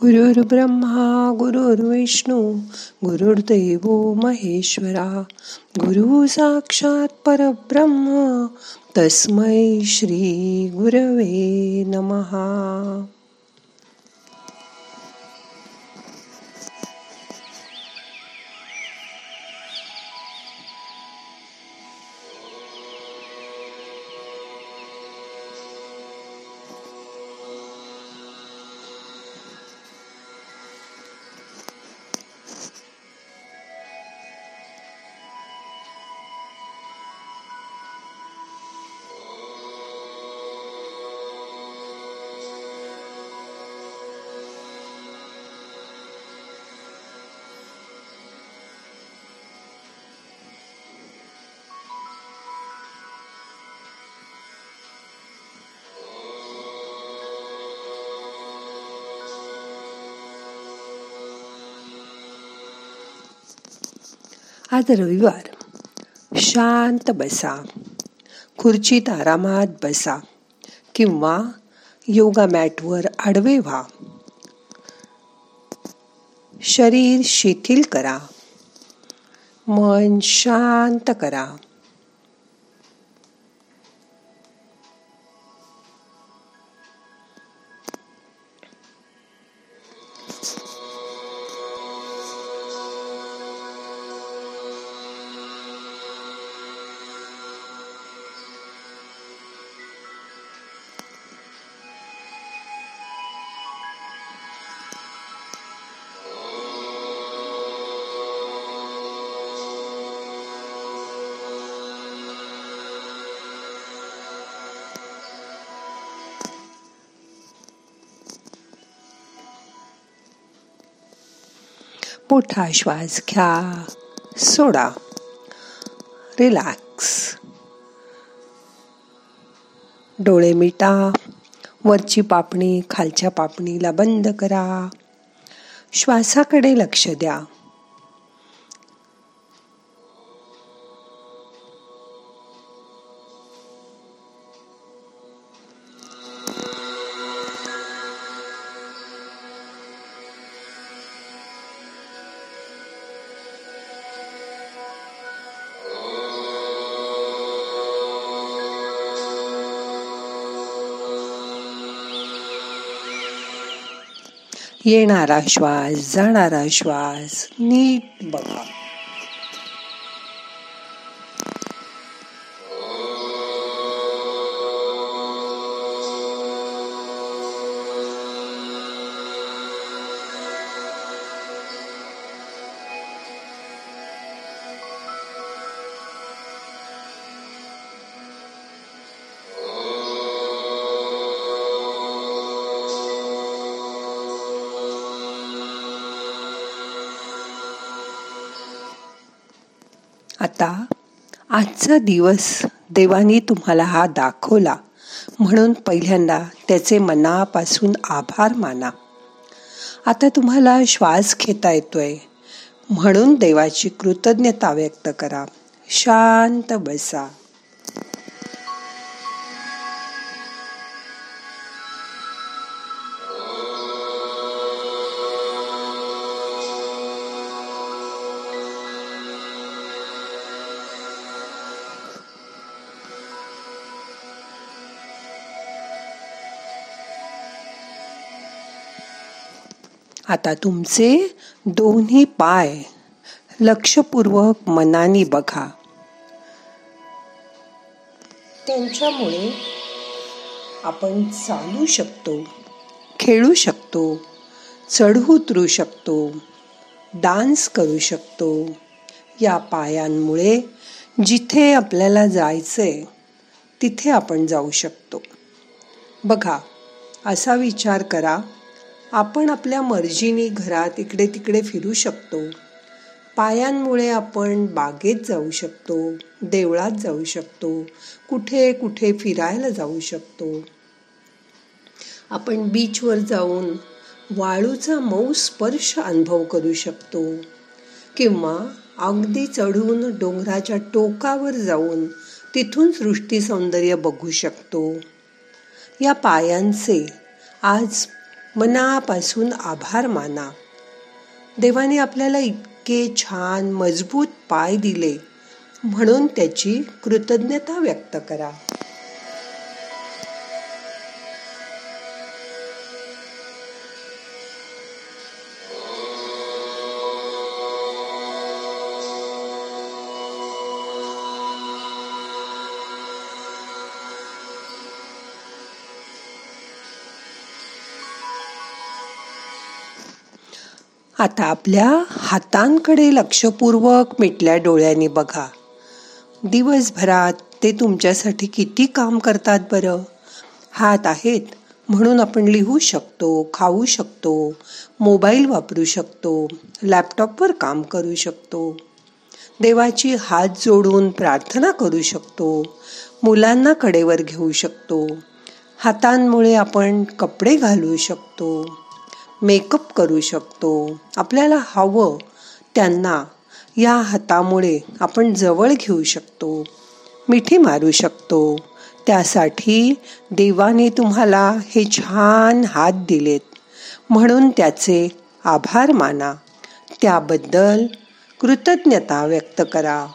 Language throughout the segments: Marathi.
गुरुर् ब्रह्मा गुरुर्विष्णू गुरुर्देव महेश्वरा. गुरु साक्षात परब्रह्म तस्मै श्री गुरवे नमहा. आज रविवार शांत बसा. खुर्चीत आरामात बसा. किंवा योगा मॅटवर आडवे व्हा. शरीर शिथिल करा. मन शांत करा. मोठा श्वास घ्या. सोडा. रिलॅक्स. डोळे मिटा. वरची पापणी खालच्या पापणीला बंद करा. श्वासाकडे लक्ष द्या. येणारा श्वास जाणारा श्वास नीट बघा. आजचा दिवस देवानी तुम्हाला हा दाखवला. म्हणून पहिल्यांदा त्याचे मनापासून आभार माना. आता तुम्हाला श्वास घेता येतोय. म्हणून देवाची कृतज्ञता व्यक्त करा. शांत बसा. आता तुमचे दोन्ही पाय लक्षपूर्वक मनाने बघा. त्यांच्यामुळे आपण चालू शकतो खेळू शकतो चढू उतरू शकतो डान्स करू शकतो. या पायांमुळे जिथे आपल्याला जायचंय तिथे आपण जाऊ शकतो. बघा असा विचार करा. आपण आपल्या मर्जीने घरात इकडे तिकडे फिरू शकतो. पायांमुळे आपण बागेत जाऊ शकतो देवळात जाऊ शकतो कुठे कुठे फिरायला जाऊ शकतो. आपण बीचवर जाऊन वाळूचा मऊ स्पर्श अनुभव करू शकतो किंवा अगदी चढून डोंगराच्या टोकावर जाऊन तिथून सृष्टी सौंदर्य बघू शकतो. या पायांचे आज मनापासून आभार माना. देवाने आपल्याला इतके छान मजबूत पाय दिले म्हणून त्याची कृतज्ञता व्यक्त करा. आता आपल्या हातांकडे लक्षपूर्वक मिटल्या डोळ्यांनी बघा. दिवसभरात ते तुमच्यासाठी किती काम करतात बरं? हात आहेत म्हणून आपण लिहू शकतो खाऊ शकतो मोबाईल वापरू शकतो लॅपटॉपवर काम करू शकतो. देवाची हात जोडून प्रार्थना करू शकतो मुलांना कडेवर घेऊ शकतो. हातांमुळे आपण कपडे घालू शकतो. मेकअप करू शकतो. आपल्याला हवं त्यांना या हातामुळे आपण जवळ घेऊ शकतो. मिठी मारू शकतो. त्यासाठी देवाने तुम्हाला हे छान हात दिलेत. म्हणून त्याचे आभार माना. त्याबद्दल कृतज्ञता व्यक्त करा.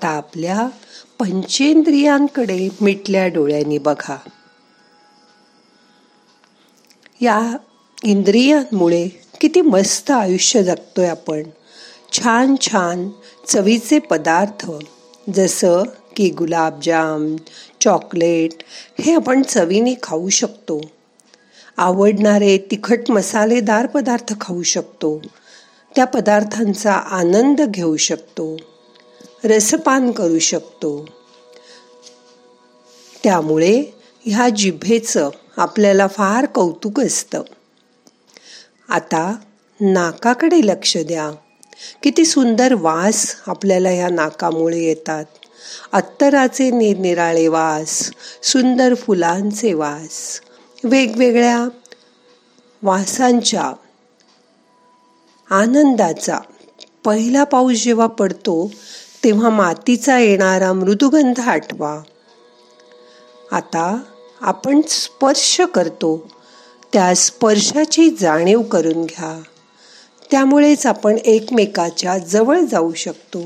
आता आपल्या पंचेंद्रियांकडे मिटल्या डोळ्यांनी बघा. या इंद्रियांमुळे किती मस्त आयुष्य जगतोय आपण. छान छान चवीचे पदार्थ जसं की गुलाबजाम चॉकलेट हे आपण चवीने खाऊ शकतो. आवडणारे तिखट मसालेदार पदार्थ खाऊ शकतो. त्या पदार्थांचा आनंद घेऊ शकतो. रसपान करू शकतो. त्यामुळे ह्या जिभेचं आपल्याला फार कौतुक असतं. आता नाकाकडे लक्ष द्या. किती सुंदर वास आपल्याला ह्या नाकामुळे येतात. अत्तराचे निरनिराळे वास सुंदर फुलांचे वास वेगवेगळ्या वासांच्या आनंदाचा. पहिला पाऊस जेव्हा पडतो तेव्हा मातीचा येणारा मृदुगंध आठवा आता आपण स्पर्श करतो. त्या स्पर्शाची जाणीव करून घ्या. त्यामुळेच आपण एकमेकाच्या जवळ जाऊ शकतो.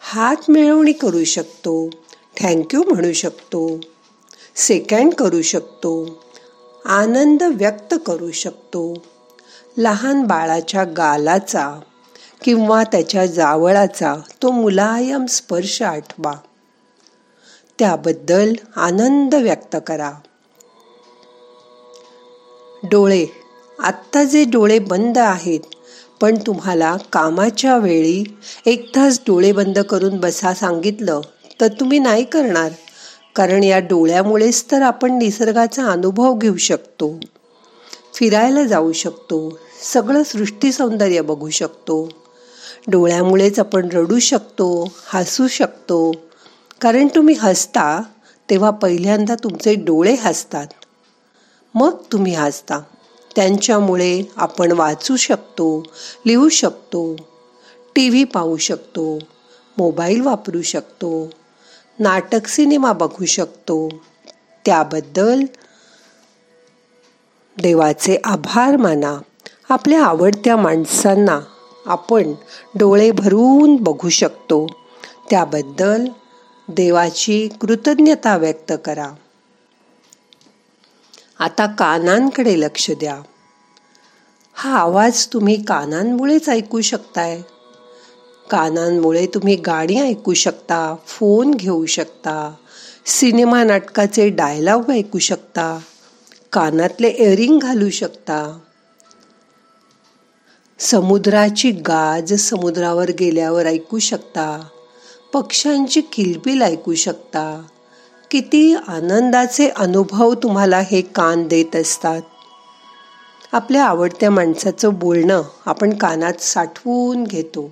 हात मिळवणी करू शकतो. थँक्यू म्हणू शकतो. सेकंड करू शकतो. आनंद व्यक्त करू शकतो. लहान बाळाच्या गालाचा किंवा त्याच्या जावळाचा तो मुलायम स्पर्श आठवा. त्याबद्दल आनंद व्यक्त करा. डोळे आत्ता जे डोळे बंद आहेत पण तुम्हाला कामाच्या वेळी एक तास डोळे बंद करून बसा सांगितलं तर तुम्ही नाही करणार कारण या डोळ्यामुळेच तर आपण निसर्गाचा अनुभव घेऊ शकतो. फिरायला जाऊ शकतो सगळं सृष्टी सौंदर्य बघू शकतो. डोळ्यामुळेच आपण रडू शकतो हसू शकतो. कारण तुम्ही हसता तेव्हा पहिल्यांदा तुमचे डोळे हसतात. मग तुम्ही हसता. त्यांच्यामुळे आपण वाचू शकतो लिहू शकतो टी व्ही पाहू शकतो मोबाईल वापरू शकतो नाटक सिनेमा बघू शकतो. त्याबद्दल देवाचे आभार माना. आपल्या आवडत्या माणसांना आपण डोळे भरून बघू शकतो. त्याबद्दल देवाची कृतज्ञता व्यक्त करा. आता कानांकडे लक्ष द्या. हा आवाज तुम्ही कानांमुळेच ऐकू शकताय. कानांमुळे तुम्ही गाणी ऐकू शकता फोन घेऊ शकता सिनेमा नाटकाचे डायलॉग ऐकू शकता कानातले एअरिंग घालू शकता. समुद्राची गाज समुद्रावर गेल्यावर ऐकू शकता. पक्ष्यांची किलबिल ऐकू शकता. किती आनंदाचे अनुभव तुम्हाला हे कान देत असतात. आपल्या आवडत्या माणसाचं बोलणं आपण कानात साठवून घेतो.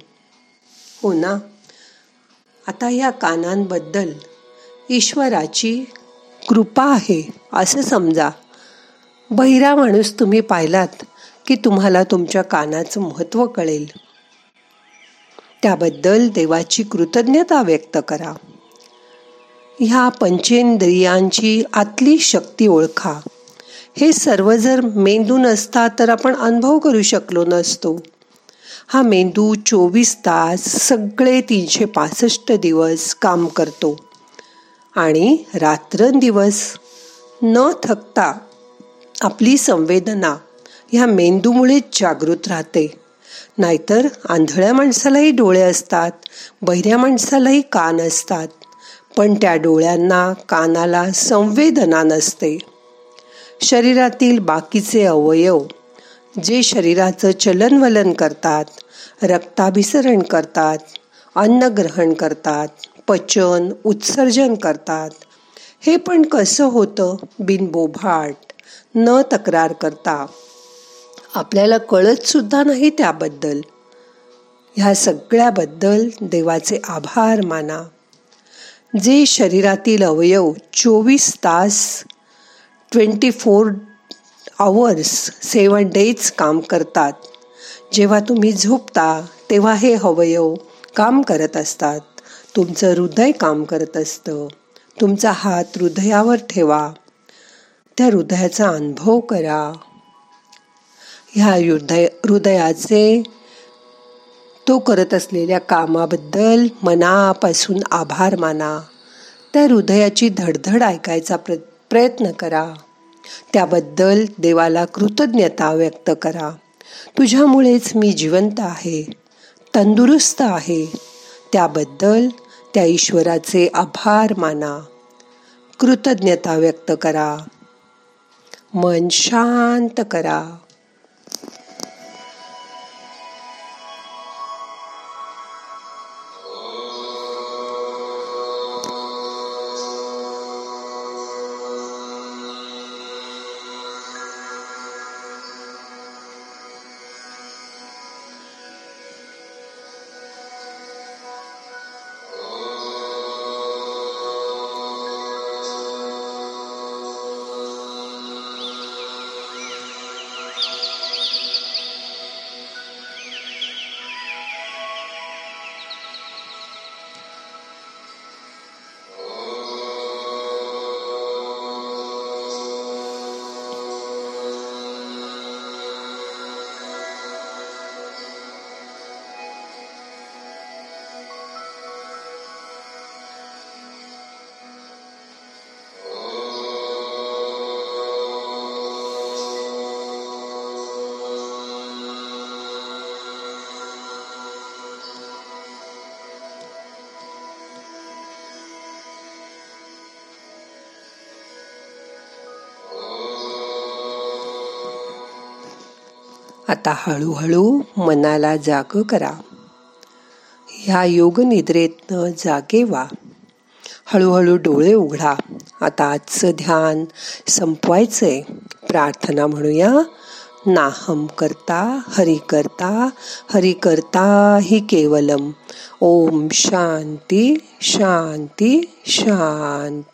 हो ना? आता या कानांबद्दल ईश्वराची कृपा आहे असं समजा. बहिरा माणूस तुम्ही पाहिलात की तुम्हाला तुमच्या कानाचं महत्त्व कळेल. त्याबद्दल देवाची कृतज्ञता व्यक्त करा. ह्या पंचेंद्रियांची आतली शक्ती ओळखा. हे सर्व जर मेंदू नसता तर आपण अनुभव करू शकलो नसतो. हा मेंदू चोवीस तास सगळे तीनशे पासष्ट दिवस काम करतो. आणि रात्रंदिवस न थकता आपली संवेदना ह्या मेंदूमुळेच जागृत राहते. नाहीतर आंधळ्या माणसालाही डोळे असतात बहिऱ्या माणसालाही कान असतात. पण त्या डोळ्यांना कानाला संवेदना नसते. शरीरातील बाकीचे अवयव जे शरीराचं चलनवलन करतात रक्ताभिसरण करतात अन्न ग्रहण करतात पचन उत्सर्जन करतात हे पण कसं होतं? बिनबोभाट न तक्रार करता. आपल्याला कळत सुद्धा नाही त्याबद्दल. ह्या सगळ्याबद्दल देवाचे आभार माना. जे शरीरातील अवयव चोवीस तास twenty four hours seven days काम करतात. जेव्हा तुम्ही झोपता तेव्हा हे अवयव काम करत असतात. तुमचं हृदय काम करत असतं. तुमचा हात हृदयावर ठेवा. त्या हृदयाचा अनुभव करा. ह्या हृदय हृदयाचे तो करत असलेल्या कामाबद्दल मनापासून आभार माना. त्या हृदयाची धडधड ऐकायचा प्र प्रयत्न करा. त्याबद्दल देवाला कृतज्ञता व्यक्त करा. तुझ्यामुळेच मी जिवंत आहे तंदुरुस्त आहे. त्याबद्दल त्या ईश्वराचे आभार माना. कृतज्ञता व्यक्त करा. मन शांत करा. आता हळूहळू मनाला जाग करा. ह्या योग निद्रेतनं जागे व्हा. हळूहळू डोळे उघडा. आता आजचं ध्यान संपवायचंय. प्रार्थना म्हणूया. नाहम करता हरि करता हरि करता हि केवलम. ओम शांती शांती शांती.